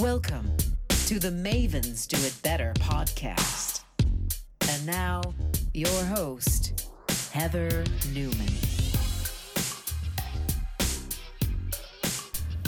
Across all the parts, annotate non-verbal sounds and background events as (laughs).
Welcome to the Mavens Do It Better podcast. And now, your host, Heather Newman.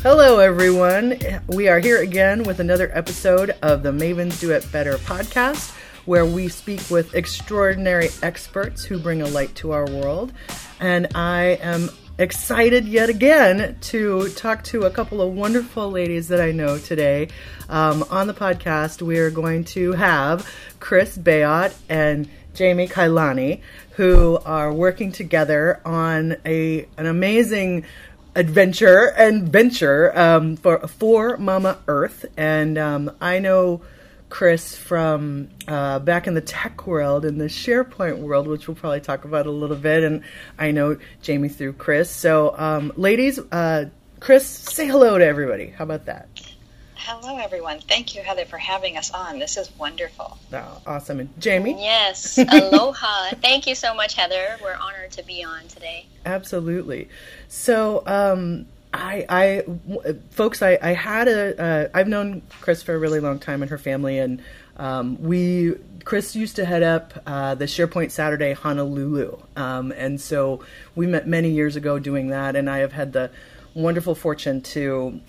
Hello, everyone. We are here again with another episode of the Mavens Do It Better podcast, where we speak with extraordinary experts who bring a light to our world. And I am excited yet again to talk to a couple of wonderful ladies that I know today. Um, on the podcast, we are going to have Chris Bayot and Jamie Kailani, who are working together on a an amazing adventure and venture um, for for Mama Earth. And um, I know Chris from uh, back in the tech world, in the SharePoint world, which we'll probably talk about a little bit. And I know Jamie through Chris. So, um, ladies, uh, Chris, say hello to everybody. How about that? Hello, everyone. Thank you, Heather, for having us on. This is wonderful. Oh, awesome. And Jamie? Yes. (laughs) Aloha. Thank you so much, Heather. We're honored to be on today. Absolutely. So, um, I, I, folks, I, I had a, I've known Chris for a really long time and her family, and um, we, Chris used to head up uh, the SharePoint Saturday Honolulu, um, and so we met many years ago doing that, and I have had the wonderful fortune to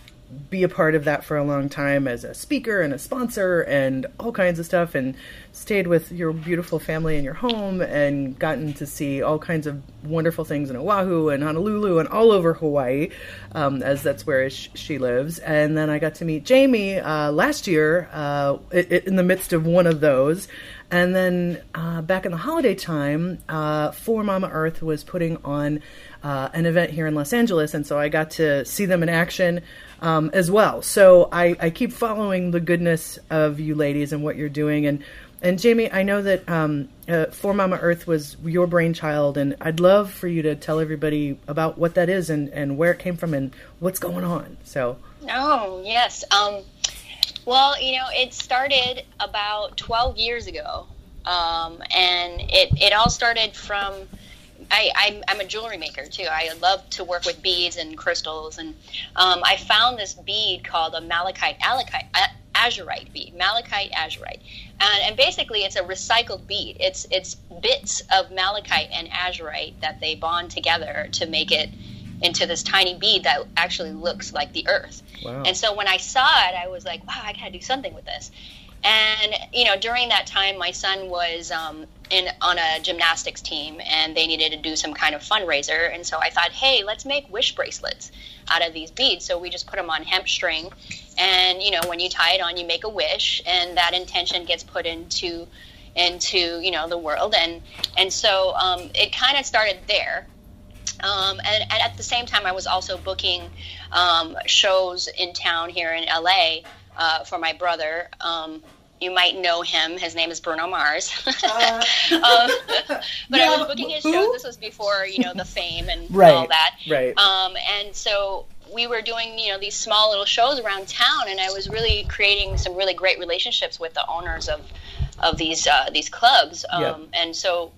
be a part of that for a long time as a speaker and a sponsor and all kinds of stuff and stayed with your beautiful family in your home and gotten to see all kinds of wonderful things in Oahu and Honolulu and all over Hawaii um, as that's where she lives. And then I got to meet Jamie uh, last year uh, in the midst of one of those. And then uh, back in the holiday time uh, For Mama Earth was putting on uh, an event here in Los Angeles. And so I got to see them in action um, as well. So I, I keep following the goodness of you ladies and what you're doing. And and Jamie, I know that um, uh, For Mama Earth was your brainchild, and I'd love for you to tell everybody about what that is and, and where it came from and what's going on. So. Oh yes. Um, well, you know, it started about 12 years ago, um, and it it all started from I, I'm, a jewelry maker too. I love to work with beads and crystals, and um, I found this bead called a malachite alachite, azurite bead, malachite azurite, and, and basically it's a recycled bead. It's it's bits of malachite and azurite that they bond together to make it into this tiny bead that actually looks like the earth. Wow. And so when I saw it, I was like, wow, I gotta do something with this. And you know, during that time, my son was um, in on a gymnastics team, and they needed to do some kind of fundraiser. And so I thought, hey, let's make wish bracelets out of these beads. So we just put them on hemp string, and you know, when you tie it on, you make a wish, and that intention gets put into into you know the world. And and so um, it kind of started there. Um, and, and, at the same time, I was also booking um, shows in town here in LA uh, for my brother. You might know him. His name is Bruno Mars. (laughs) uh, um, but yeah, I was booking his who? shows. This was before you know the fame and (laughs) right, all that. Right. Um, and so we were doing you know these small little shows around town, and I was really creating some really great relationships with the owners of of these uh, these clubs. Um, yeah. And so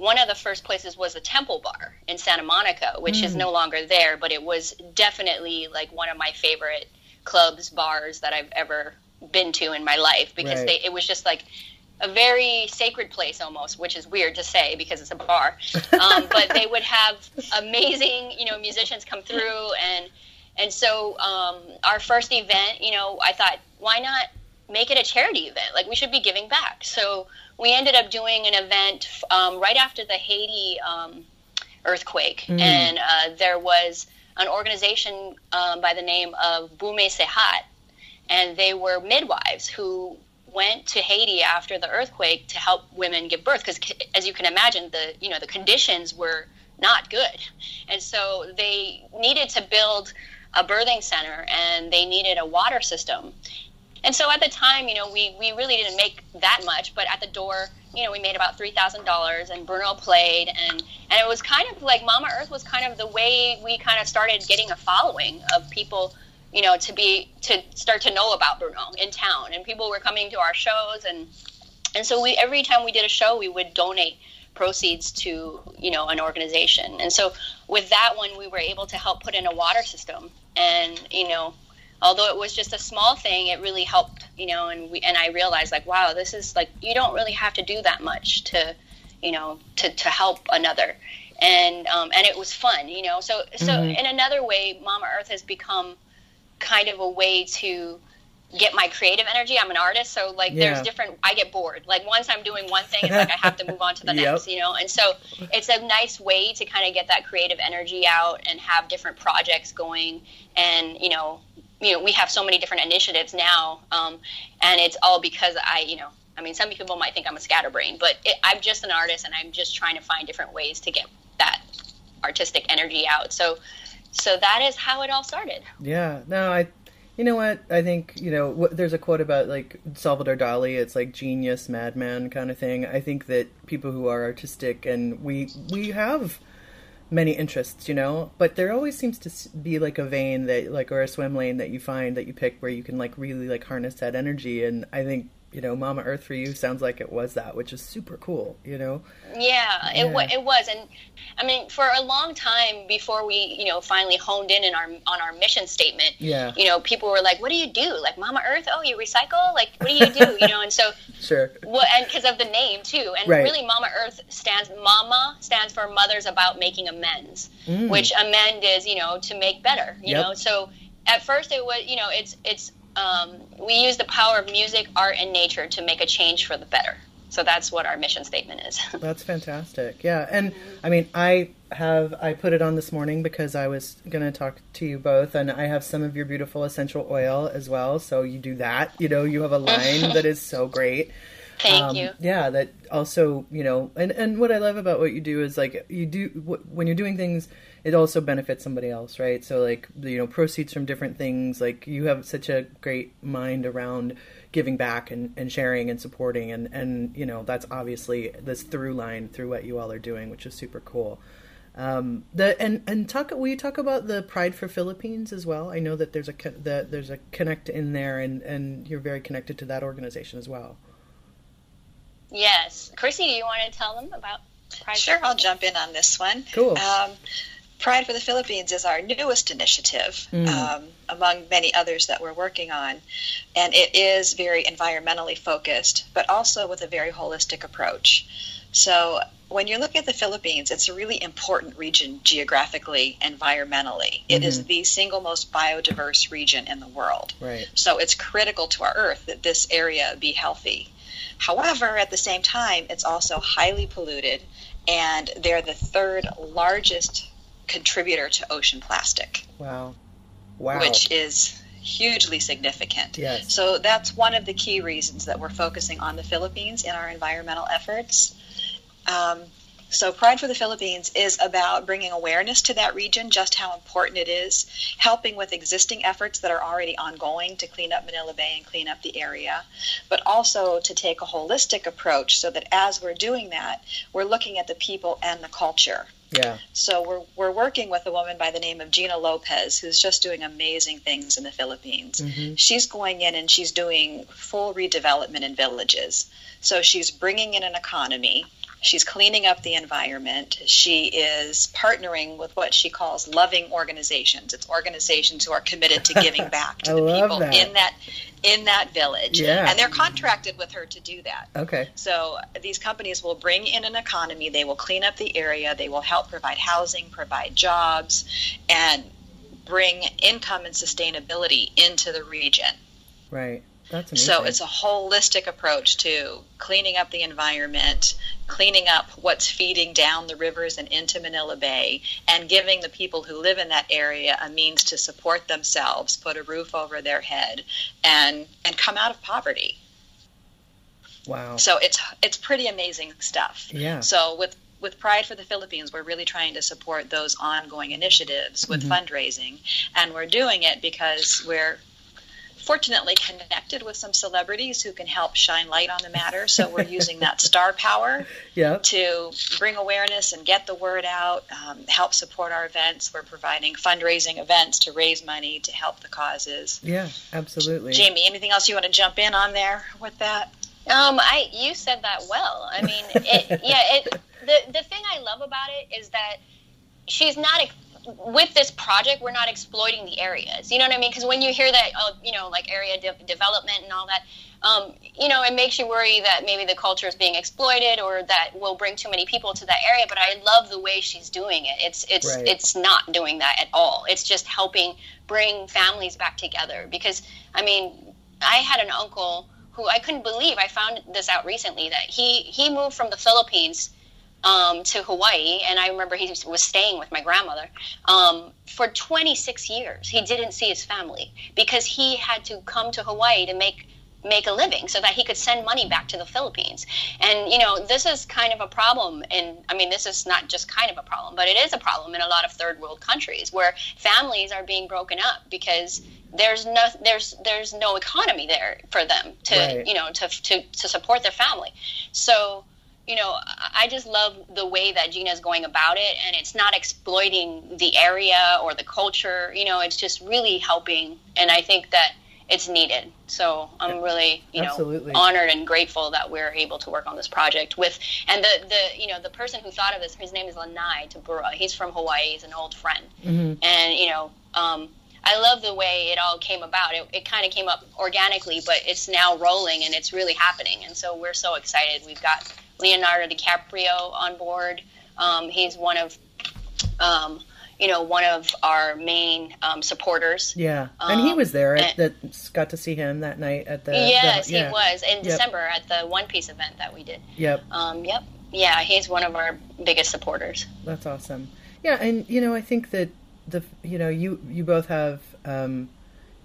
one of the first places was the Temple Bar in Santa Monica, which mm. is no longer there, but it was definitely like one of my favorite clubs, bars that I've ever been to in my life because right. they it was just like a very sacred place almost, which is weird to say because it's a bar. Um, but they would have (laughs) amazing, you know, musicians come through and and so um, our first event, you know, I thought, why not make it a charity event? Like we should be giving back. So we ended up doing an event um, right after the Haiti um, earthquake, mm. and uh, there was an organization um, by the name of Bumi Sehat, and they were midwives who went to Haiti after the earthquake to help women give birth because as you can imagine the you know the conditions were not good. And so they needed to build a birthing center and they needed a water system. And so at the time you know we, we really didn't make that much but at the door you know, we made about three thousand dollars, and Bruno played, and and it was kind of like Mama Earth was kind of the way we kind of started getting a following of people, you know, to be to start to know about Bruno in town, and people were coming to our shows, and and so we every time we did a show, we would donate proceeds to you know an organization, and so with that one, we were able to help put in a water system, and you know although it was just a small thing, it really helped, you know, and we, and I realized like, wow, this is like, you don't really have to do that much to, you know, to, to help another. And, um, and it was fun, you know, so, so mm-hmm. in another way, Mama Earth has become kind of a way to, get my creative energy. I'm an artist, so like yeah. there's different. I get bored. Like once I'm doing one thing, it's like I have to move on to the (laughs) yep. next, you know. And so it's a nice way to kind of get that creative energy out and have different projects going. And you know, you know, we have so many different initiatives now, um, and it's all because I, you know. I mean, some people might think I'm a scatterbrain, but it, I'm just an artist, and I'm just trying to find different ways to get that artistic energy out. So, so that is how it all started. Yeah, no, I you know what? I think you know. There's a quote about like Salvador Dali. It's like genius, madman kind of thing. I think that people who are artistic and we we have many interests, you know, but there always seems to be like a vein that like or a swim lane that you find that you pick where you can like really like harness that energy. And I think you know, Mama Earth for you sounds like it was that, which is super cool, you know? Yeah, yeah. it, it was. And I mean, for a long time before we, you know, finally honed in, in our, on our mission statement, yeah. you know, people were like, what do you do? Like Mama Earth? Oh, you recycle? Like, what do you do? you know, and so, (laughs) sure. Well, and because of the name too. And right. really Mama Earth stands, Mama stands for mothers about making amends, mm. which amend is, you know, to make better, you yep. know? So at first it was, you know, it's, it's, um, we use the power of music, art, and nature to make a change for the better. So that's what our mission statement is. (laughs) that's fantastic. Yeah, and I mean, I have I put it on this morning because I was going to talk to you both, and I have some of your beautiful essential oil as well. So you do that. You know, you have a line that is so great. (laughs) Thank um, you. Yeah, that also, you know, and and what I love about what you do is like you do when you're doing things it also benefits somebody else, right? So like you know proceeds from different things. Like you have such a great mind around giving back and, and sharing and supporting and and you know that's obviously this through line through what you all are doing, which is super cool. Um, the and and talk. Will you talk about the Pride for Philippines as well? I know that there's a that there's a connect in there, and and you're very connected to that organization as well. Yes, Chrissy, do you want to tell them about Pride? Sure, I'll jump in on this one. Cool. Um, Pride for the Philippines is our newest initiative mm. um, among many others that we're working on. And it is very environmentally focused, but also with a very holistic approach. So when you look at the Philippines, it's a really important region geographically, environmentally. It mm-hmm. is the single most biodiverse region in the world. Right. So it's critical to our Earth that this area be healthy. However, at the same time, it's also highly polluted, and they're the third largest contributor to ocean plastic. Wow. Wow. Which is hugely significant. Yes. So that's one of the key reasons that we're focusing on the Philippines in our environmental efforts. Um, so, Pride for the Philippines is about bringing awareness to that region, just how important it is, helping with existing efforts that are already ongoing to clean up Manila Bay and clean up the area, but also to take a holistic approach so that as we're doing that, we're looking at the people and the culture. Yeah. So we're we're working with a woman by the name of Gina Lopez, who's just doing amazing things in the Philippines. Mm-hmm. She's going in and she's doing full redevelopment in villages. So she's bringing in an economy She's cleaning up the environment. She is partnering with what she calls loving organizations. It's organizations who are committed to giving (laughs) back to the people that. in that in that village. Yeah. And they're contracted with her to do that. Okay. So these companies will bring in an economy, they will clean up the area, they will help provide housing, provide jobs, and bring income and sustainability into the region. Right. So it's a holistic approach to cleaning up the environment, cleaning up what's feeding down the rivers and into Manila Bay, and giving the people who live in that area a means to support themselves, put a roof over their head, and and come out of poverty. Wow. So it's it's pretty amazing stuff. Yeah. So with with Pride for the Philippines, we're really trying to support those ongoing initiatives with mm-hmm. fundraising, and we're doing it because we're fortunately connected with some celebrities who can help shine light on the matter. So we're using that star power (laughs) to bring awareness and get the word out, um, help support our events. We're providing fundraising events to raise money to help the causes. Yeah, absolutely. Jamie, anything else you want to jump in on there with that? Um, I you said that well. I mean, it, yeah. It (laughs) the the thing I love about it is that she's not with this project, we're not exploiting the areas. You know what I mean? Because when you hear that, uh, you know, like area de- development and all that, um, you know, it makes you worry that maybe the culture is being exploited or that will bring too many people to that area. But I love the way she's doing it. It's it's right. it's not doing that at all. It's just helping bring families back together. Because I mean, I had an uncle who I couldn't believe. I found this out recently that he he moved from the Philippines um, to Hawaii, and I remember he was staying with my grandmother um, for 26 years. He didn't see his family because he had to come to Hawaii to make make a living so that he could send money back to the Philippines. And you know, this is kind of a problem and I mean this is not just kind of a problem, but it is a problem in a lot of third world countries where families are being broken up because there's no there's there's no economy there for them to right. you know to, to to support their family. So you know, I just love the way that Gina's going about it, and it's not exploiting the area or the culture. You know, it's just really helping, and I think that it's needed. So I'm really, you Absolutely. know, honored and grateful that we're able to work on this project with. And the, the you know, the person who thought of this, his name is Lanai Tabura. He's from Hawaii. He's an old friend. Mm-hmm. And, you know, um, I love the way it all came about. It, it kind of came up organically, but it's now rolling and it's really happening. And so we're so excited. We've got Leonardo DiCaprio on board. Um, he's one of um, you know, one of our main um, supporters. Yeah, and he was there. At, and, that got to see him that night at the. Yes, the, yeah. he was in yep. December at the One Piece event that we did. Yep. Um, yep. Yeah, he's one of our biggest supporters. That's awesome. Yeah, and you know, I think that the you know you you both have. Um,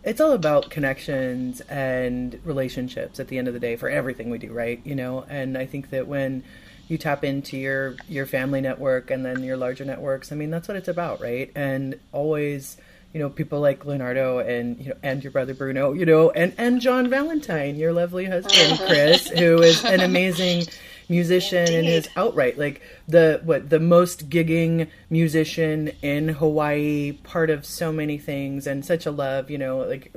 it's all about connections and relationships at the end of the day for everything we do, right? You know, and I think that when you tap into your your family network and then your larger networks. I mean, that's what it's about, right? And always, you know, people like Leonardo and you know, and your brother Bruno, you know, and and John Valentine, your lovely husband (laughs) Chris, who is an amazing musician Indeed. and is outright like the what the most gigging musician in Hawaii, part of so many things and such a love, you know, like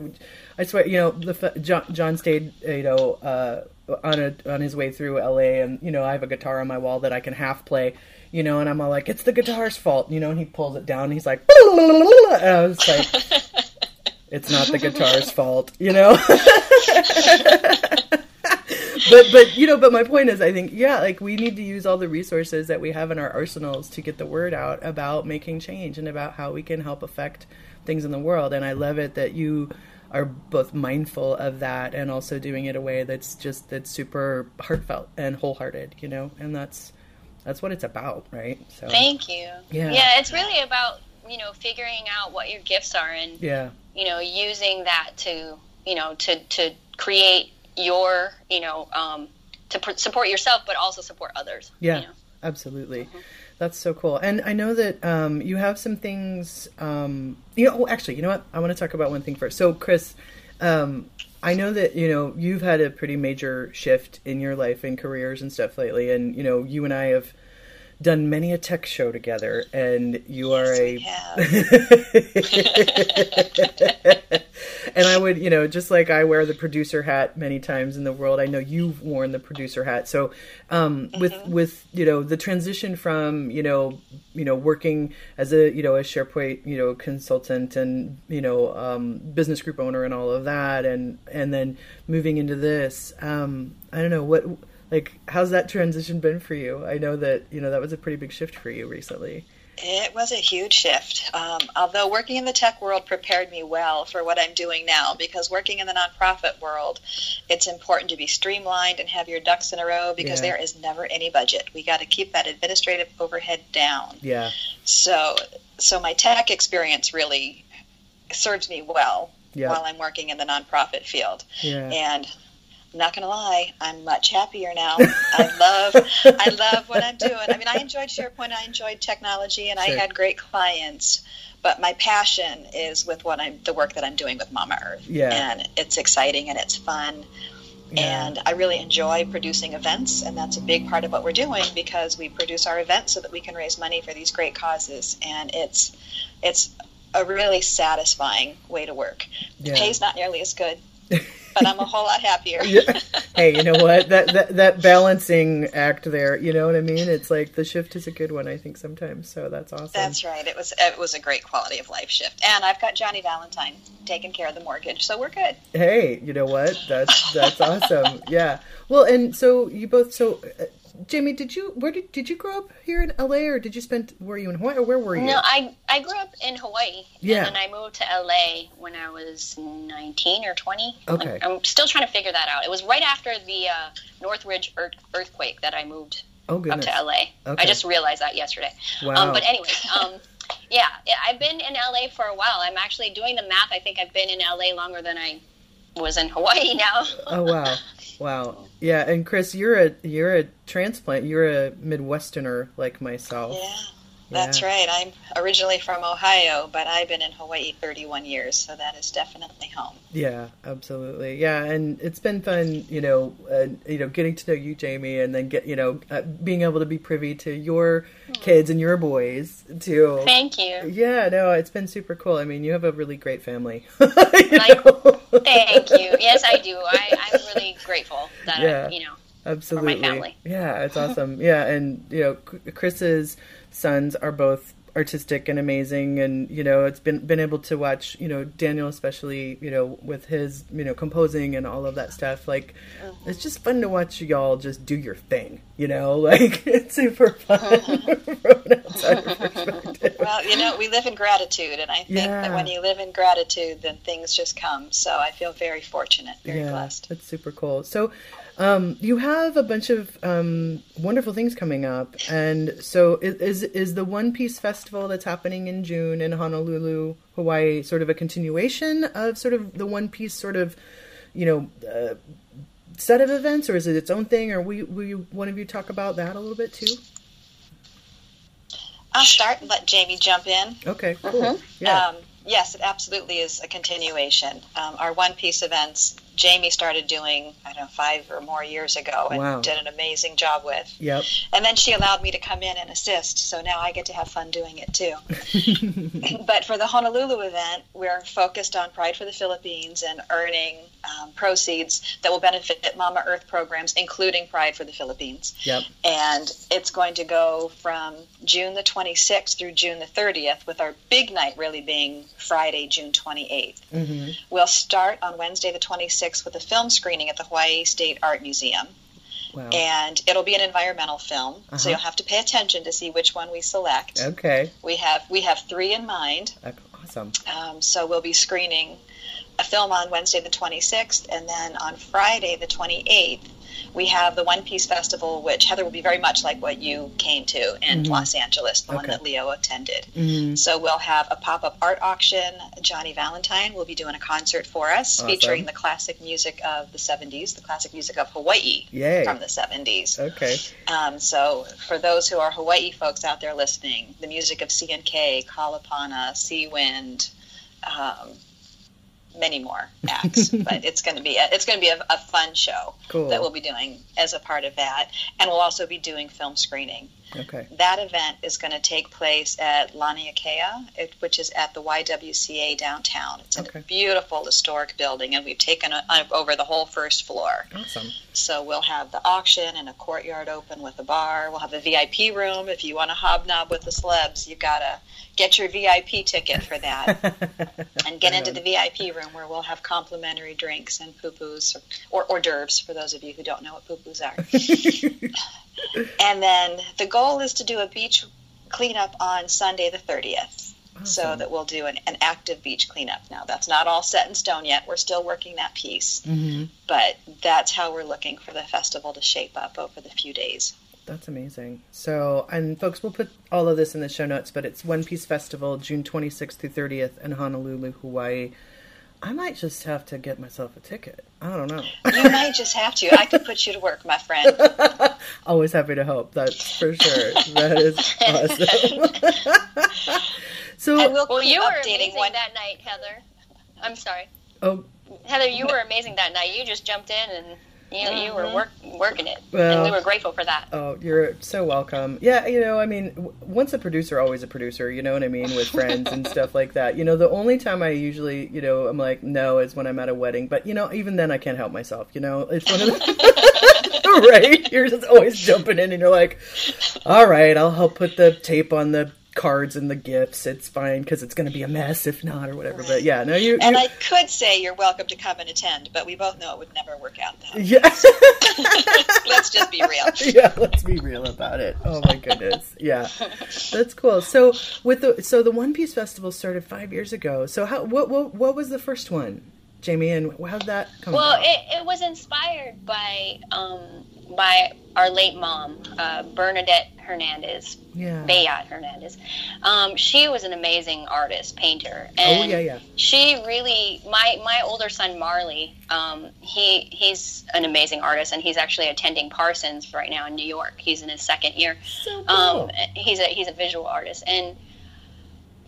I swear, you know, the John, John stayed, you know, uh, on a on his way through LA, and you know, I have a guitar on my wall that I can half play, you know, and I'm all like, it's the guitar's fault, you know, and he pulls it down, and he's like, and I was like, (laughs) it's not the guitar's fault, you know. (laughs) (laughs) but but you know, but my point is, I think yeah, like we need to use all the resources that we have in our arsenals to get the word out about making change and about how we can help affect things in the world. And I love it that you are both mindful of that and also doing it a way that's just that's super heartfelt and wholehearted you know? And that's that's what it's about right? So thank you. Yeah. Yeah it's really about you know figuring out what your gifts are and yeah. you know using that to you know to to create your you know um to pr- support yourself but also support others yeah you know? absolutely mm-hmm. That's so cool. And I know that um, you have some things. Um, you know, oh, actually, you know what? I want to talk about one thing first. So, Chris, um, I know that you know you've had a pretty major shift in your life and careers and stuff lately, and you know you and I have done many a tech show together, and you are a. (laughs) and I would, you know, just like I wear the producer hat many times in the world, I know you've worn the producer hat. So, um, mm-hmm. with with you know the transition from you know you know working as a you know a SharePoint you know consultant and you know um, business group owner and all of that, and and then moving into this, um, I don't know what like how's that transition been for you? I know that you know that was a pretty big shift for you recently. It was a huge shift. Um, although working in the tech world prepared me well for what i'm doing now because working in the nonprofit world it's important to be streamlined and have your ducks in a row because yeah. there is never any budget. We got to keep that administrative overhead down. Yeah. So so my tech experience really serves me well yeah. while i'm working in the nonprofit field. Yeah. and I'm not gonna lie, I'm much happier now. (laughs) I love, I love what I'm doing. I mean, I enjoyed SharePoint, I enjoyed technology, and sure. I had great clients. But my passion is with what I'm, the work that I'm doing with Mama Earth. Yeah. And it's exciting and it's fun. Yeah. And I really enjoy producing events, and that's a big part of what we're doing because we produce our events so that we can raise money for these great causes. And it's, it's a really satisfying way to work. Yeah. The pay's not nearly as good (laughs) but I'm a whole lot happier. (laughs) Hey, you know what? That, that that balancing act there, you know what I mean? It's like the shift is a good one, I think sometimes. So that's awesome. That's right. It was it was a great quality of life shift, and I've got Johnny Valentine taking care of the mortgage, so we're good. Hey, you know what? That's that's awesome. Yeah. Well, and so you both so uh, Jamie, did you where did did you grow up here in LA or did you spend were you in Hawaii or where were you? No, I I grew up in Hawaii. Yeah. And then I moved to LA when I was 19 or 20. Okay. I'm, I'm still trying to figure that out. It was right after the uh, Northridge earth, earthquake that I moved oh up to LA. Okay. I just realized that yesterday. Wow. Um, but anyway, um, (laughs) yeah, I've been in LA for a while. I'm actually doing the math. I think I've been in LA longer than I was in Hawaii now. (laughs) Oh wow. Wow. Yeah, and Chris, you're a you're a transplant. You're a Midwesterner like myself. Yeah, that's Yeah. right. I'm originally from Ohio, but I've been in Hawaii 31 years, so that is definitely home. Yeah, absolutely. Yeah, and it's been fun, you know, uh, you know, getting to know you, Jamie, and then get, you know, uh, being able to be privy to your kids and your boys too. Thank you. Yeah, no, it's been super cool. I mean, you have a really great family. (laughs) You. Thank you. Yes, I do. I, (laughs) I'm really grateful that Yeah. I, you know. Absolutely. family. Yeah, it's awesome. yeah, and you know, Chris's sons are both artistic and amazing and you know it's been been able to watch you know Daniel especially you know with his you know composing and all of that stuff like uh-huh. it's just fun to watch y'all just do your thing you know (laughs) like it's super fun from an outsider perspective Well, you know, we live in gratitude, and I think Yeah. that when you live in gratitude, then things just come. So I feel very fortunate, very yeah, blessed. That's super cool. So, um, you have a bunch of um, wonderful things coming up, and so is, is is the One Piece Festival that's happening in June in Honolulu, Hawaii, sort of a continuation of sort of the One Piece sort of, you know. Uh, set of events or is it its own thing or will, you, will you, one of you talk about that a little bit too I'll start and let Jamie jump in. okay cool yeah Um, yes, it absolutely is a continuation. Um, our One Piece events, Jamie started doing, I don't know, five or more years ago and Wow. did an amazing job with. yep And then she allowed me to come in and assist, so now I get to have fun doing it too. (laughs) but for the Honolulu event, we're focused on Pride for the Philippines and earning um, proceeds that will benefit Mama Earth programs, including Pride for the Philippines. yep And it's going to go from June the 26th through June the 30th, with our big night really being Friday, June 28th. hmm We'll start on Wednesday the 26th with a film screening at the Hawaii State Art Museum. Wow. And it'll be an environmental film Uh-huh. so you'll have to pay attention to see which one we select. Okay. We have we have three in mind. Awesome. Um, so we'll be screening a film on wednesday the 26th and then on friday the 28th we have the one piece festival which heather will be very much like what you came to in Mhm. los angeles the one that leo attended hmm so we'll have a pop-up art auction. Johnny Valentine will be doing a concert for us, Awesome. featuring the classic music of the '70s, the classic music of Hawaii Yay. from the '70s. okay Um, so for those who are Hawaii folks out there listening, the music of C&K, Kalapana, Seawind, um, many more (laughs) acts. but it's going to be a, it's going to be a, a fun show Cool. that we'll be doing as a part of that, and we'll also be doing film screening. Okay That event is going to take place at Laniakea, it, which is at the YWCA downtown. It's Okay. a beautiful historic building, and we've taken uh over the whole first floor. awesome So we'll have the auction and a courtyard open with a bar. We'll have a VIP room. If you want to hobnob with the celebs, you've got to get your VIP ticket for that (laughs) and get into the VIP room where we'll have complimentary drinks and pupus or, or hors d'oeuvres for those of you who don't know what pupus are. (laughs) and then the goal is to do a beach cleanup on Sunday the 30th. So that we'll do an, an active beach cleanup. Now, that's not all set in stone yet. We're still working that piece hmm but that's how we're looking for the festival to shape up over the few days. That's amazing. So, and folks, we'll put all of this in the show notes, but it's One Piece Festival, June 26th through 30th in Honolulu, Hawaii. I might just have to get myself a ticket. I don't know. (laughs) You might just have to. I could put you to work, my friend. (laughs) Always happy to help. That's for sure. that is awesome. (laughs) so, And we'll Well, keep you were updating amazing one. that night, Heather. I'm sorry. oh, Heather, you were amazing that night. You just jumped in and You, mm-hmm. you were mm-hmm. work, working it, well, and we were grateful for that. Oh, you're so welcome. Yeah, you know, I mean, w- once a producer, always a producer. You know what I mean with friends and (laughs) stuff like that. You know, the only time I usually, you know, I'm like, no, is when I'm at a wedding. But you know, even then, I can't help myself. You know, it's one of the (laughs) (laughs) right. You're just always jumping in, and you're like, all right, I'll help put the tape on the cards and the gifts. It's fine because it's going to be a mess if not, or whatever. But yeah, no, you. And you... I could say you're welcome to come and attend, but we both know it would never work out. That yeah. (laughs) let's just be real. (laughs) Yeah, let's be real about it. Oh my goodness. Yeah, that's cool. So with the so the One Piece Festival started five years ago. So how what what what was the first one? Jamie, and how did that come well, about? it, it was inspired by um, by our late mom, uh, Bernadette Hernandez, yeah. Bayot Hernandez. Um, she was an amazing artist, painter, oh, and oh, yeah, yeah. she really. My my older son Marley, um, he he's an amazing artist, and he's actually attending Parsons right now in New York. He's in his second year. So cool. Um, he's a he's a visual artist, and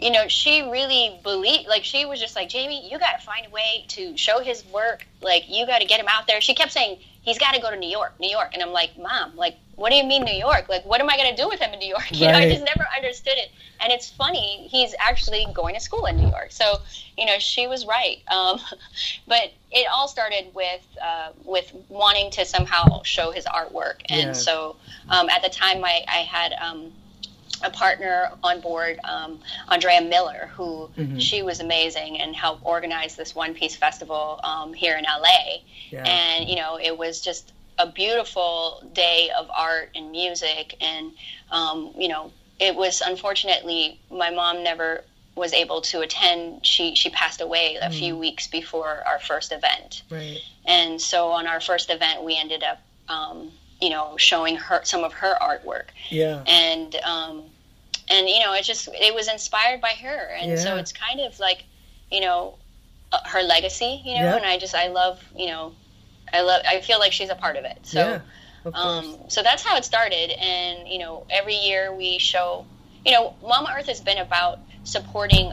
you know, she really believed, like, she was just like, Jamie, you got to find a way to show his work. Like, you got to get him out there. She kept saying, he's got to go to New York, New York. And I'm like, Mom, like, what do you mean New York? Like, what am I going to do with him in New York? (laughs) You right. know, I just never understood it. And it's funny, he's actually going to school in New York. So, you know, she was right. Um, (laughs) but it all started with uh, with wanting to somehow show his artwork. And yeah. so um, at the time, I, I had. Um, a partner on board, um, Andrea Miller, who mm-hmm. she was amazing and helped organize this One Piece Festival um, here in LA. Yeah. And you know, it was just a beautiful day of art and music, and um, you know, it was unfortunately my mom never was able to attend. She she passed away a mm. few weeks before our first event. Right. And so on our first event, we ended up um, you know, showing her some of her artwork. Yeah. And um, and you know, it just it was inspired by her, and yeah. so it's kind of like, you know, uh, her legacy. You know, yep. and I just I love you know, I love I feel like she's a part of it. So. Yeah. Um, so that's how it started, and you know, every year we show, you know, Mama Earth has been about supporting,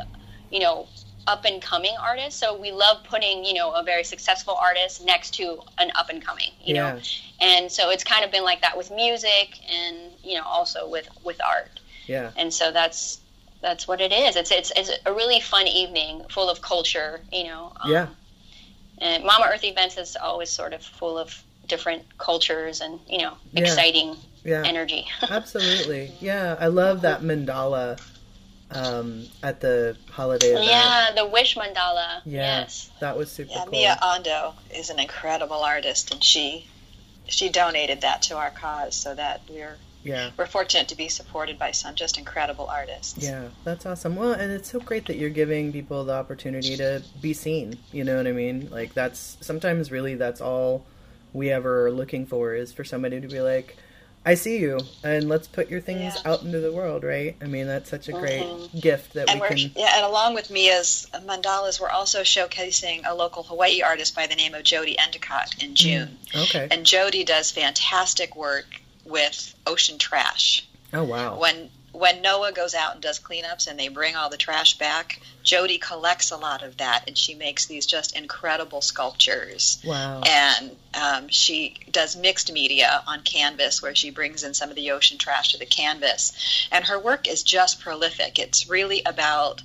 you know, up and coming artists. So we love putting, you know, a very successful artist next to an up and coming, you yeah. know. And so it's kind of been like that with music and, you know, also with with art. Yeah. And so that's that's what it is. It's it's it's a really fun evening full of culture, you know. Um, yeah. And Mama Earth events is always sort of full of different cultures and, you know, exciting yeah. energy. (laughs) Absolutely. Yeah, I love that mandala um, at the holiday event. Yeah, the wish mandala. Yeah, yes, that was super yeah, cool. Mia Ando is an incredible artist, and she she donated that to our cause, so that we're yeah we're fortunate to be supported by some just incredible artists. Yeah, that's awesome. Well, and it's so great that you're giving people the opportunity to be seen. You know what I mean? Like that's sometimes really that's all we ever are looking for is for somebody to be like I see you, and let's put your things yeah. out into the world, right? I mean, that's such a great mm-hmm. gift that and we can. Yeah, and along with Mia's mandalas, we're also showcasing a local Hawaii artist by the name of Jody Endicott in mm, June. Mm. Okay. And Jody does fantastic work with ocean trash. Oh wow! When when NOAA goes out and does cleanups and they bring all the trash back, Jody collects a lot of that and she makes these just incredible sculptures. Wow. And um, she does mixed media on canvas where she brings in some of the ocean trash to the canvas. And her work is just prolific. It's really about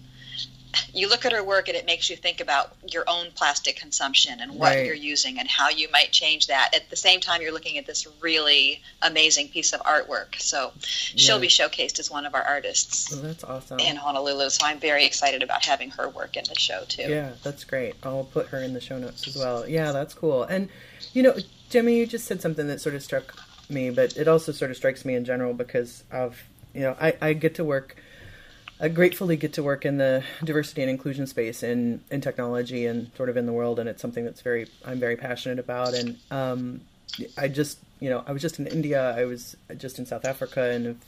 you look at her work and it makes you think about your own plastic consumption and what right. you're using and how you might change that. At the same time, you're looking at this really amazing piece of artwork. So she'll be showcased as one of our artists. Oh, that's awesome. In Honolulu. So I'm very excited about having her work in the show too. Yeah, that's great. I'll put her in the show notes as well. Yeah, that's cool. And, you know, Jimmy, you just said something that sort of struck me, but it also sort of strikes me in general because of, you know, I, I get to work – I gratefully get to work in the diversity and inclusion space in, in technology and sort of in the world, and it's something that's very I'm very passionate about. And um, I just you know I was just in India, I was just in South Africa, and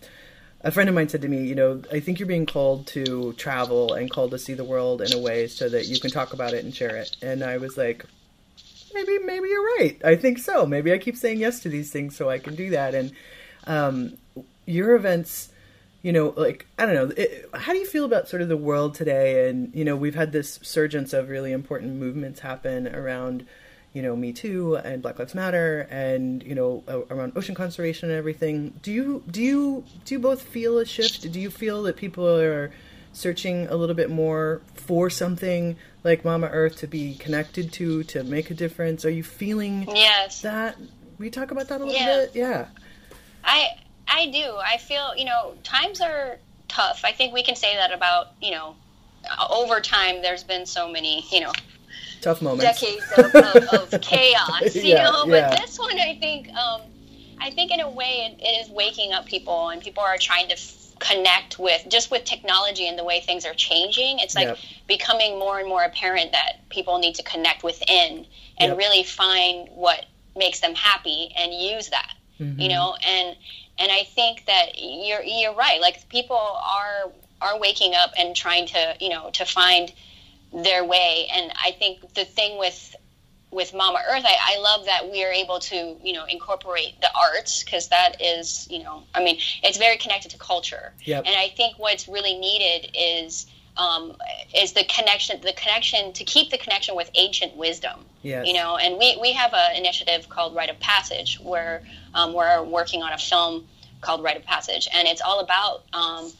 a friend of mine said to me, you know, I think you're being called to travel and called to see the world in a way so that you can talk about it and share it. And I was like, maybe maybe you're right. I think so. Maybe I keep saying yes to these things so I can do that. And um, your events you know, like I don't know, it, how do you feel about sort of the world today? And you know, we've had this surgence of really important movements happen around, you know Me Too and Black Lives Matter and you know around ocean conservation and everything. Do you do you do you both feel a shift? Do you feel that people are searching a little bit more for something like Mama Earth to be connected to to make a difference? Are you feeling yes. that? We talk about that a little yeah. bit. Yeah. I I do. I feel you know times are tough. I think we can say that about you know over time. There's been so many you know tough moments, decades of, of, of (laughs) chaos. You yeah, know, yeah. but this one, I think, um, I think in a way, it, it is waking up people, and people are trying to f- connect with just with technology and the way things are changing. It's like Yep. becoming more and more apparent that people need to connect within and Yep. really find what makes them happy and use that. Mm-hmm. You know, and and I think that you're you're right. Like people are are waking up and trying to you know to find their way. And I think the thing with with Mama Earth, I, I love that we are able to, you know, incorporate the arts because that is, you know, I mean, it's very connected to culture. Yep. And I think what's really needed is um, is the connection, the connection to keep the connection with ancient wisdom. Yes. You know, and we we have an initiative called Rite of Passage where um, we're working on a film called Rite of Passage, and it's all about, um,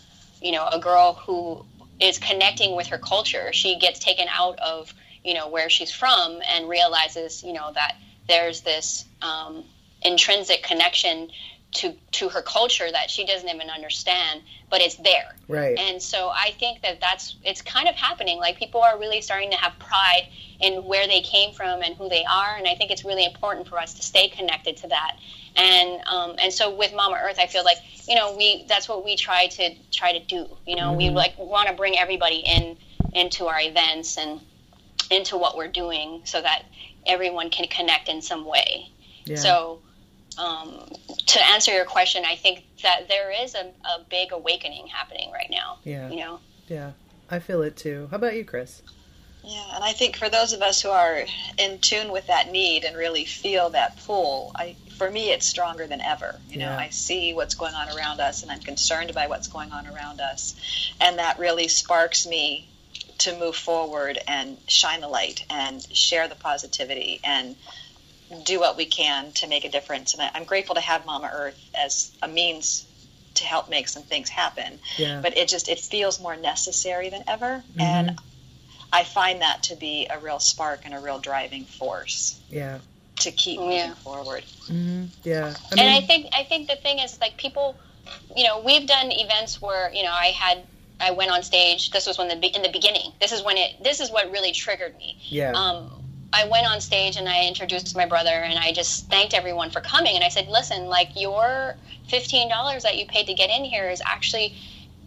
you know, a girl who is connecting with her culture. She gets taken out of you know where she's from and realizes you know that there's this um, intrinsic connection to to her culture that she doesn't even understand, but it's there. Right. And so I think that that's it's kind of happening. Like people are really starting to have pride in where they came from and who they are, and I think it's really important for us to stay connected to that. And um, and so with Mama Earth, I feel like you know we that's what we try to try to do. You know, we like want to bring everybody in into our events and into what we're doing so that everyone can connect in some way. Yeah. So, um, to answer your question, I think that there is a, a big awakening happening right now. Yeah. You know? yeah, I feel it too. How about you, Chris? Yeah, and I think for those of us who are in tune with that need and really feel that pull, I for me it's stronger than ever. You know, Yeah. I see what's going on around us and I'm concerned by what's going on around us. And that really sparks me to move forward and shine the light and share the positivity and do what we can to make a difference. And I, I'm grateful to have Mama Earth as a means to help make some things happen. Yeah. But it just it feels more necessary than ever. And I find that to be a real spark and a real driving force Yeah. to keep Yeah. moving forward. hmm Yeah. I and I think I think the thing is like people, you know, we've done events where you know I had I went on stage. This was when the in the beginning. This is when it. This is what really triggered me. yeah. um, I went on stage and I introduced my brother and I just thanked everyone for coming. And I said, listen, like your $15 that you paid to get in here is actually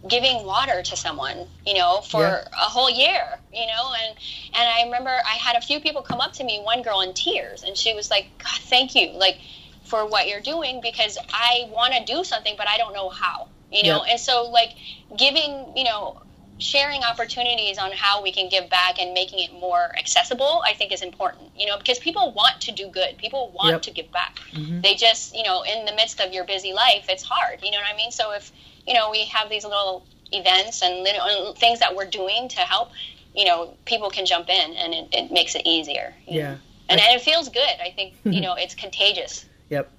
giving water to someone, you know, for Yeah. a whole year, you know, and and I remember I had a few people come up to me, one girl in tears, and she was like, God, thank you, like for what you're doing because I want to do something, but I don't know how, you know, Yeah. and so like giving, you know, sharing opportunities on how we can give back and making it more accessible, I think is important, you know, because people want to do good. People want Yep. to give back. Mhm. They just, you know, in the midst of your busy life, it's hard, you know what I mean? So if, you know, we have these little events and little things that we're doing to help, you know, people can jump in and it, it makes it easier. Yeah. know? And, and it feels good. I think, (laughs) you know, it's contagious. Yep.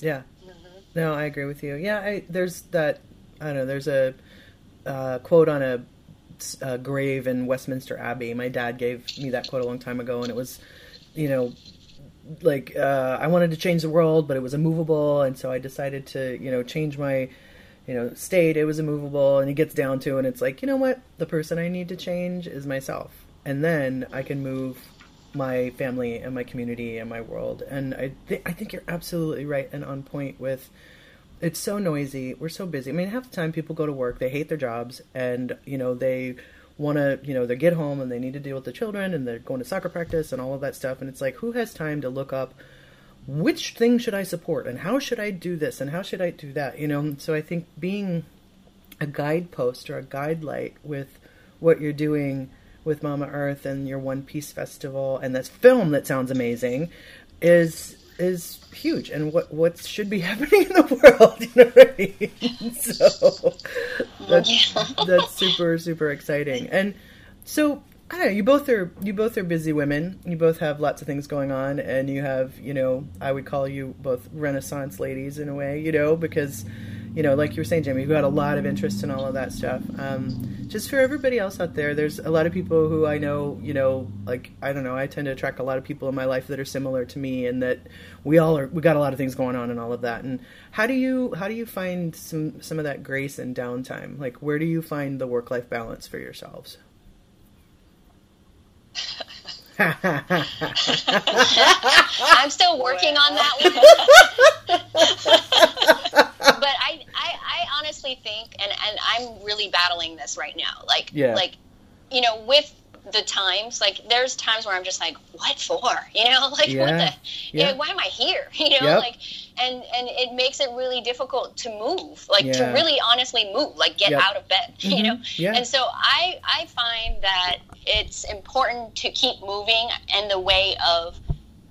Yeah. No, I agree with you. Yeah, I, there's that. I don't know. There's a uh, quote on a, a grave in Westminster Abbey. My dad gave me that quote a long time ago, and it was, you know, like uh, I wanted to change the world, but it was immovable, and so I decided to, you know, change my, you know, state. It was immovable, and it gets down to, and it's like, you know what? The person I need to change is myself, and then I can move my family and my community and my world. And I, th- I think you're absolutely right and on point with. It's so noisy. We're so busy. I mean, half the time people go to work, they hate their jobs, and you know they want to, you know, they get home and they need to deal with the children, and they're going to soccer practice and all of that stuff. And it's like, who has time to look up which thing should I support and how should I do this and how should I do that? You know. So I think being a guidepost or a guide light with what you're doing with Mama Earth and your One Piece Festival and this film that sounds amazing is is huge and what what should be (laughs) happening in the world, (laughs) you know what I mean? (laughs) So that's, that's super super exciting. And so I don't know. You both are you both are busy women. You both have lots of things going on, and you have you know I would call you both Renaissance ladies in a way. You know because you know like you were saying, Jamie, you've got a lot of interest in all of that stuff. Um, just for everybody else out there, there's a lot of people who I know. You know, like I don't know. I tend to attract a lot of people in my life that are similar to me, and that we all are. We got a lot of things going on and all of that. And how do you how do you find some some of that grace and downtime? Like where do you find the work life balance for yourselves? (laughs) I'm still working on that one. (laughs) I, I, I honestly think, and, and I'm really battling this right now. Like, Yeah. like, you know, with the times, like, there's times where I'm just like, what for? (laughs) You know, like, what Yeah. the, you Yeah. know, why am I here? (laughs) You know, Yep. like, and and it makes it really difficult to move, like, to really honestly move, like, get Yep. out of bed. (laughs) You mm-hmm. know. Yeah. and so I, I find that it's important to keep moving in the way of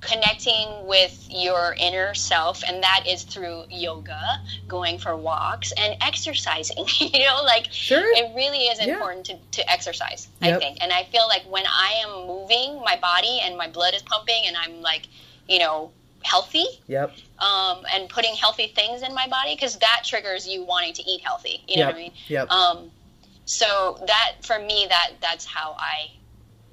connecting with your inner self and that is through yoga going for walks and exercising (laughs) you know like Sure. it really is Yeah. important to, to exercise Yep. i think and i feel like when i am moving my body and my blood is pumping and i'm like you know healthy Yep. um, and putting healthy things in my body because that triggers you wanting to eat healthy you know Yep. what i mean Yep. um, so that for me that that's how i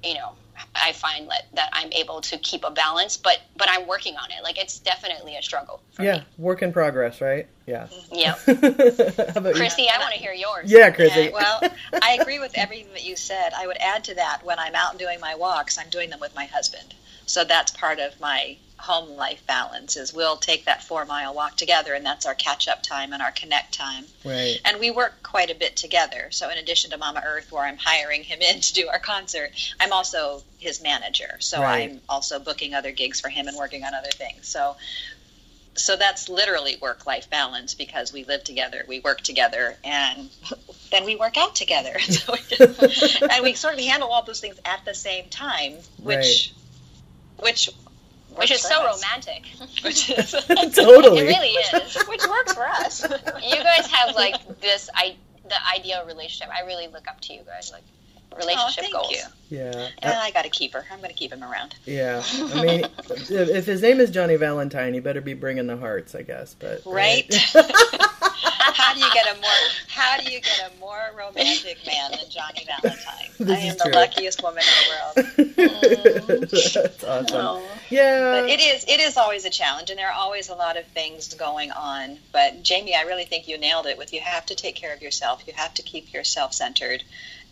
you know i find that, that i'm able to keep a balance but but i'm working on it like it's definitely a struggle for yeah. me Work in progress, right? Yeah. Yeah. (laughs) How about you? chrissy i want to hear yours Yeah, Chrissy. Yeah, well, (laughs) I agree with everything that you said. I would add to that when I'm out doing my walks, I'm doing them with my husband. So that's part of my home life balance is we'll take that four mile walk together and that's our catch up time and our connect time. right. And we work quite a bit together. So in addition to Mama Earth where I'm hiring him in (laughs) to do our concert, I'm also his manager. So Right. I'm also booking other gigs for him and working on other things. So so that's literally work life balance because we live together, we work together, and (laughs) then we work out together. (laughs) So and we sort of handle all those things at the same time, which which which is so us. romantic (laughs) Which is (laughs) (laughs) totally. it really is which works for us. you guys have like this i the ideal relationship i really look up to you guys like relationship thank goals you. Yeah. And I got to keep her. I'm going to keep him around. Yeah. I mean, if, if his name is Johnny Valentine, he better be bringing the hearts, I guess. But Right? how do you get a more how do you get a more romantic man than Johnny Valentine? (laughs) I am the luckiest woman in the world. (laughs) That's awesome. Oh. Yeah. But it is it is always a challenge and there are always a lot of things going on. But Jamie, I really think you nailed it with you have to take care of yourself. You have to keep yourself centered.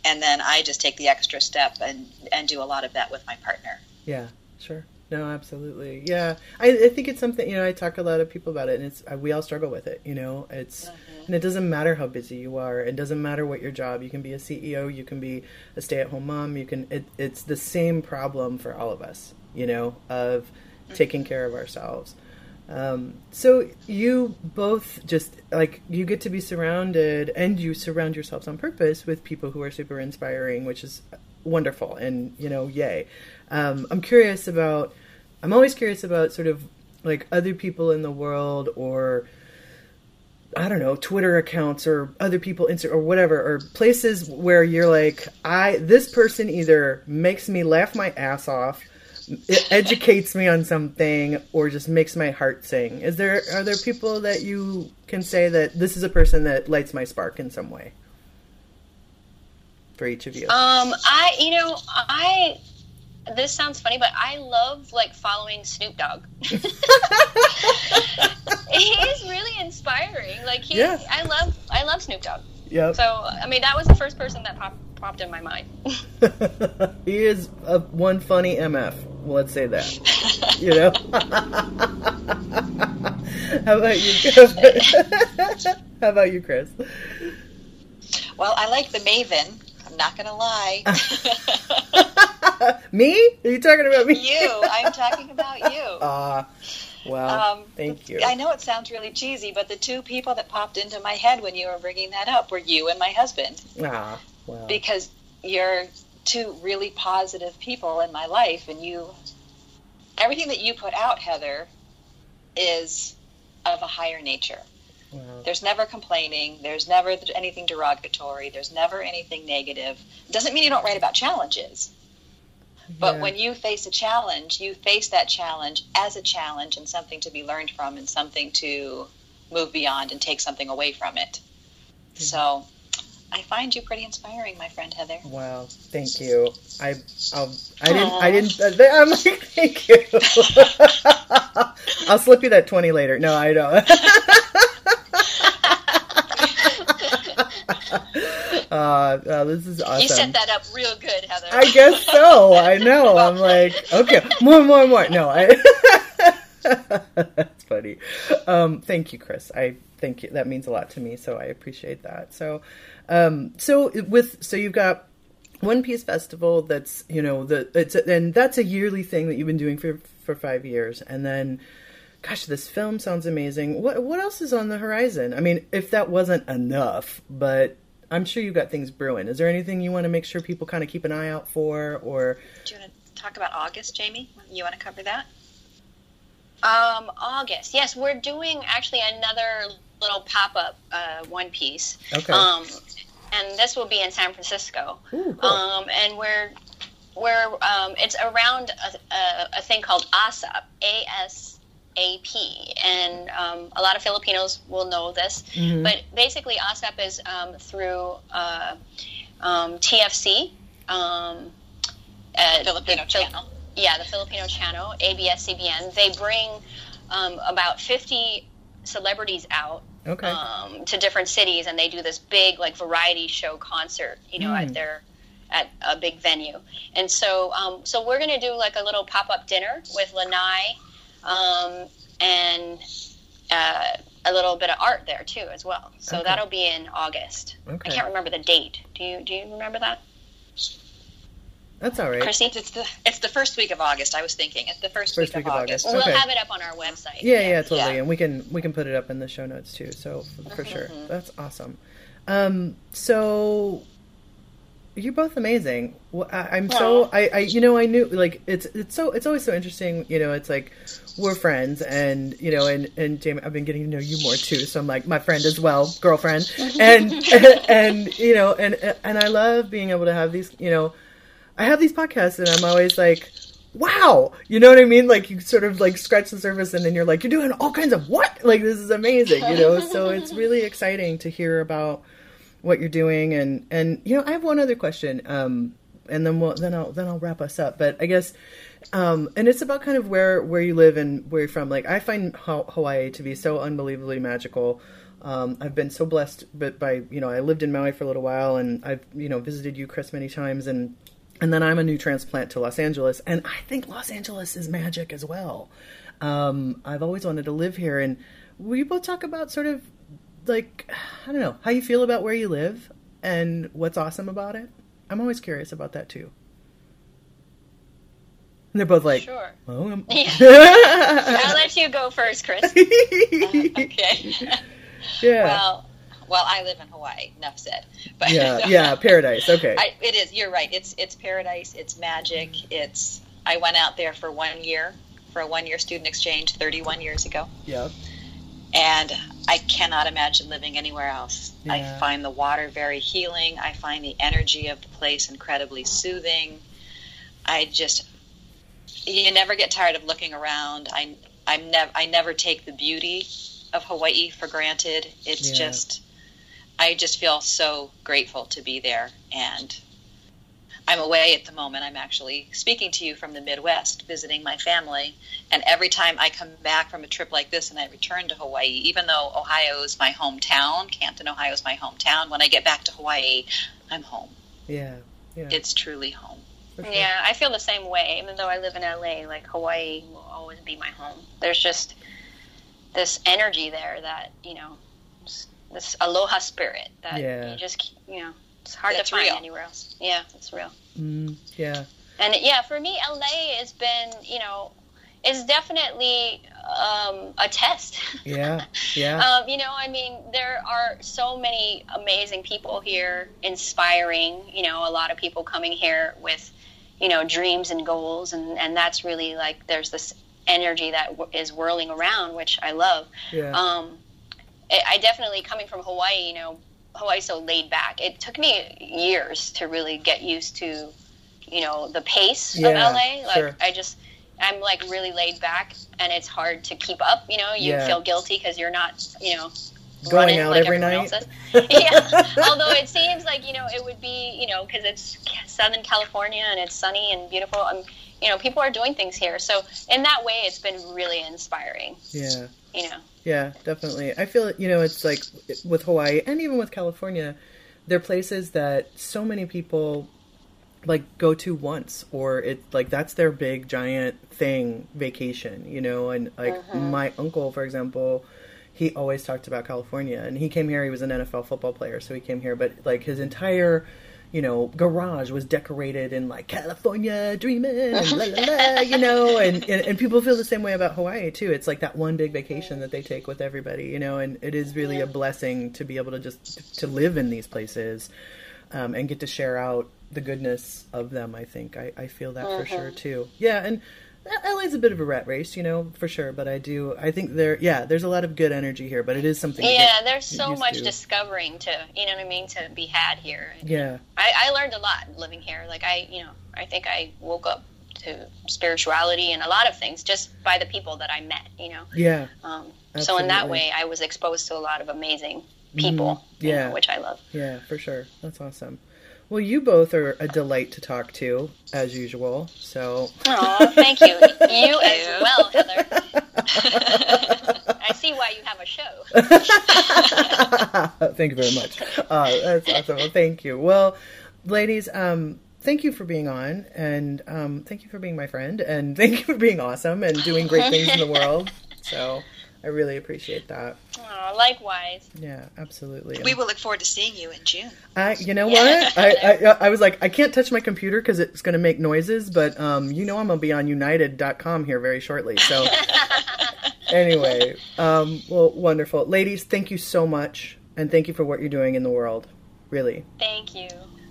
And then I just take the extra step and, and do a lot of that with my partner. Yeah, sure. No, absolutely. Yeah, I, I think it's something you know. I talk a lot of people about it, and it's uh, we all struggle with it. You know, it's and it doesn't matter how busy you are. It doesn't matter what your job. You can be a CEO. You can be a stay-at-home mom. You can. It, it's the same problem for all of us. You know, of taking care of ourselves. Um, so you both just like you get to be surrounded, and you surround yourselves on purpose with people who are super inspiring, which is wonderful. And you know, yay. Um, I'm curious about. I'm always curious about sort of like other people in the world, or I don't know, Twitter accounts or other people, Insta or whatever, or places where you're like, I this person either makes me laugh my ass off, educates me on something, or just makes my heart sing. Is there are there people that you can say that this is a person that lights my spark in some way? For each of you, Um, I, you know, I. This sounds funny, but I love like following Snoop Dogg. (laughs) he is really inspiring. Like he, Yeah. I love, I love Snoop Dogg. Yeah. So I mean, that was the first person that popped popped in my mind. (laughs) he is a one funny MF. Let's say that. You know. (laughs) How about you? How about you, Chris? Well, I like the Maven. I'm not going to lie. (laughs) (laughs) me? Are you talking about me? you. I'm talking about you. (laughs) Ah, well, Um, thank you. I know it sounds really cheesy, but the two people that popped into my head when you were bringing that up were you and my husband. Ah, well. because you're two really positive people in my life and you everything that you put out heather is of a higher nature Wow. there's never complaining there's never anything derogatory there's never anything negative doesn't mean you don't write about challenges But when you face a challenge, you face that challenge as a challenge and something to be learned from and something to move beyond and take something away from it. Mm-hmm. So I find you pretty inspiring, my friend Heather. Wow, thank you. I I'll, I didn't I didn't uh, I'm like (laughs) thank you. (laughs) I'll slip you that twenty later. No, I don't. (laughs) (laughs) Uh, uh, this is awesome. You set that up real good, Heather. I guess so. I (laughs) know. I'm like, okay, more, more, more. No, I. (laughs) That's funny. Um, thank you, Chris. I thank you. That means a lot to me. So I appreciate that. So, um, so with so you've got one Piece Festival. That's you know the it's and that's a yearly thing that you've been doing for for five years, and then gosh, this film sounds amazing. What what else is on the horizon? I mean, if that wasn't enough, but I'm sure you've got things brewing. Is there anything you want to make sure people kind of keep an eye out for, or? Do you want to talk about August, Jamie? You want to cover that? Um, August. Yes, we're doing actually another little pop up uh, One Piece. Okay. Um, and this will be in San Francisco. Ooh, cool. Um, and we're we're um, it's around a, a, a thing called ASAP. A S AP, and um, a lot of Filipinos will know this. Mm-hmm. But basically, ASAP is um, through uh, um, TFC, um, uh, Filipino the, channel. Yeah, the Filipino channel, ABS-CBN. They bring um, about 50 celebrities out okay. Um, to different cities, and they do this big like variety show concert, you know, mm. at their at a big venue. And so, so we're gonna do like a little pop up dinner with Lanai um, and uh, a little bit of art there too as well. So okay. that'll be in August. Okay. I can't remember the date. Do you do you remember that? That's all right. Chrissy? It's the it's the first week of August. I was thinking it's the first, first week, week, of August. August. We'll have it up on our website. Yeah, yeah, yeah totally. Yeah. And we can we can put it up in the show notes too. So for sure, mm-hmm. that's awesome. Um, so you're both amazing. I, am so I, I you know I knew like it's it's so it's always so interesting. You know, it's like we're friends, and you know, and and Jamie, I've been getting to know you more too. So I'm like my friend as well, girlfriend, (laughs) and (laughs) and you know, and and I love being able to have these. You know, I have these podcasts, and I'm always like. Wow, you know what I mean? Like you sort of like scratch the surface, and then you're like, you're doing all kinds of what? Like this is amazing, you know. So it's (laughs) really exciting to hear about what you're doing. And and you know I have one other question um and then we'll then I'll then I'll wrap us up. But I guess um and it's about kind of where where you live and where you're from. Like I find Hawaii to be so unbelievably magical. Um, I've been so blessed but by you know I lived in Maui for a little while and I've you know visited you Chris many times and and then I'm a new transplant to Los Angeles. And I think Los Angeles is magic as well. Um, I've always wanted to live here. And you both talk about sort of like I don't know how you feel about where you live and what's awesome about it. I'm always curious about that too. And they're both like, sure. Oh, I'm... (laughs) (laughs) I'll let you go first, Chris. (laughs) uh, okay. yeah. Well, well, I live in Hawaii. Enough said. But yeah, yeah, paradise. Okay. I, it is. You're right. It's it's paradise. It's magic. It's. I went out there for one year for a one year student exchange 31 years ago. Yeah and I cannot imagine living anywhere else. Yeah. I find the water very healing. I find the energy of the place incredibly soothing. I just you never get tired of looking around. I I'm never I never take the beauty of Hawaii for granted. It's yeah. just I just feel so grateful to be there and I'm away at the moment. I'm actually speaking to you from the Midwest, visiting my family. And every time I come back from a trip like this and I return to Hawaii, even though Ohio is my hometown, Canton, Ohio is my hometown, when I get back to Hawaii, I'm home. Yeah. yeah. It's truly home. Sure. Yeah, I feel the same way. Even though I live in LA, like Hawaii will always be my home. There's just this energy there that, you know, this aloha spirit that yeah. you just, you know, it's hard to find real. anywhere else. Yeah, it's real. Mm, yeah. And yeah, for me, LA has been, you know, is definitely um, a test. (laughs) Yeah, yeah. um, you know, I mean, there are so many amazing people here, inspiring. You know, a lot of people coming here with, you know, dreams and goals, and and that's really like there's this energy that w- is whirling around, which I love. Yeah. Um, I definitely coming from Hawaii, you know, Hawaii's so laid back. It took me years to really get used to, you know the pace Yeah, of LA. Like sure. I just I'm like really laid back, and it's hard to keep up. You know, you Yeah. feel guilty because you're not you know Going out like every night. (laughs) (laughs) yeah. Although it seems like you know it would be you know because it's Southern California and it's sunny and beautiful. And, you know, people are doing things here. So in that way, it's been really inspiring. Yeah. You know. Yeah, definitely. I feel you know it's like with Hawaii and even with California, they're places that so many people like go to once or it like that's their big giant thing vacation, you know, and like mm-hmm. my uncle for example, he always talked about California and he came here he was an NFL football player, so he came here but like his entire you know, garage was decorated in like California dreaming and la la la, (laughs) you know, and, and, and people feel the same way about Hawaii too. It's like that one big vacation that they take with everybody, you know, and it is really a blessing to be able to just to live in these places um, and get to share out the goodness of them. I think I, I feel that for sure too. Yeah, and LA's a bit of a rat race, you know, for sure. But I do, I think there, yeah, there's a lot of good energy here, but it is something. Yeah, there's so much to. discovering to, you know what I mean, to be had here. Yeah, I, I learned a lot living here. Like I, you know, I think I woke up to spirituality and a lot of things just by the people that I met. You know, yeah, um, so in that way, I was exposed to a lot of amazing people. you Yeah. know, which I love. yeah, for sure. That's awesome. Well, you both are a delight to talk to, as usual. So Oh, thank you. (laughs) You as well, Heather. (laughs) I see why you have a show. (laughs) thank you very much. Uh, that's awesome. Well, thank you. Well, ladies, um, thank you for being on, and um, thank you for being my friend, and thank you for being awesome and doing great things in the world. So I really appreciate that. Oh, likewise. Yeah, absolutely. We will look forward to seeing you in June. I, you know what? (laughs) I, I, I was like, I can't touch my computer because it's going to make noises, but um, you know I'm going to be on United.com here very shortly. So (laughs) anyway, um, well, wonderful, ladies. Thank you so much, and thank you for what you're doing in the world. Really, Thank you.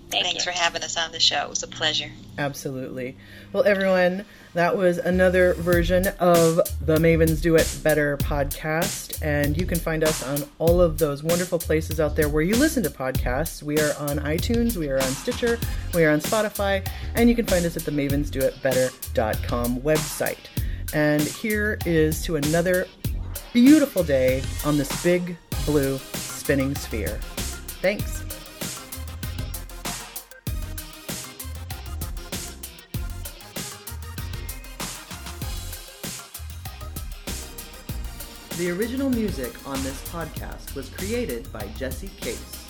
Thank Thanks you. for having us on the show. It was a pleasure. absolutely. Well, everyone, that was another version of the Mavens Do It Better podcast, and you can find us on all of those wonderful places out there where you listen to podcasts. We are on iTunes, we are on Stitcher, we are on Spotify, and you can find us at the mavensdoitbetter.com website. And here is to another beautiful day on this big blue spinning sphere. Thanks. The original music on this podcast was created by Jesse Case.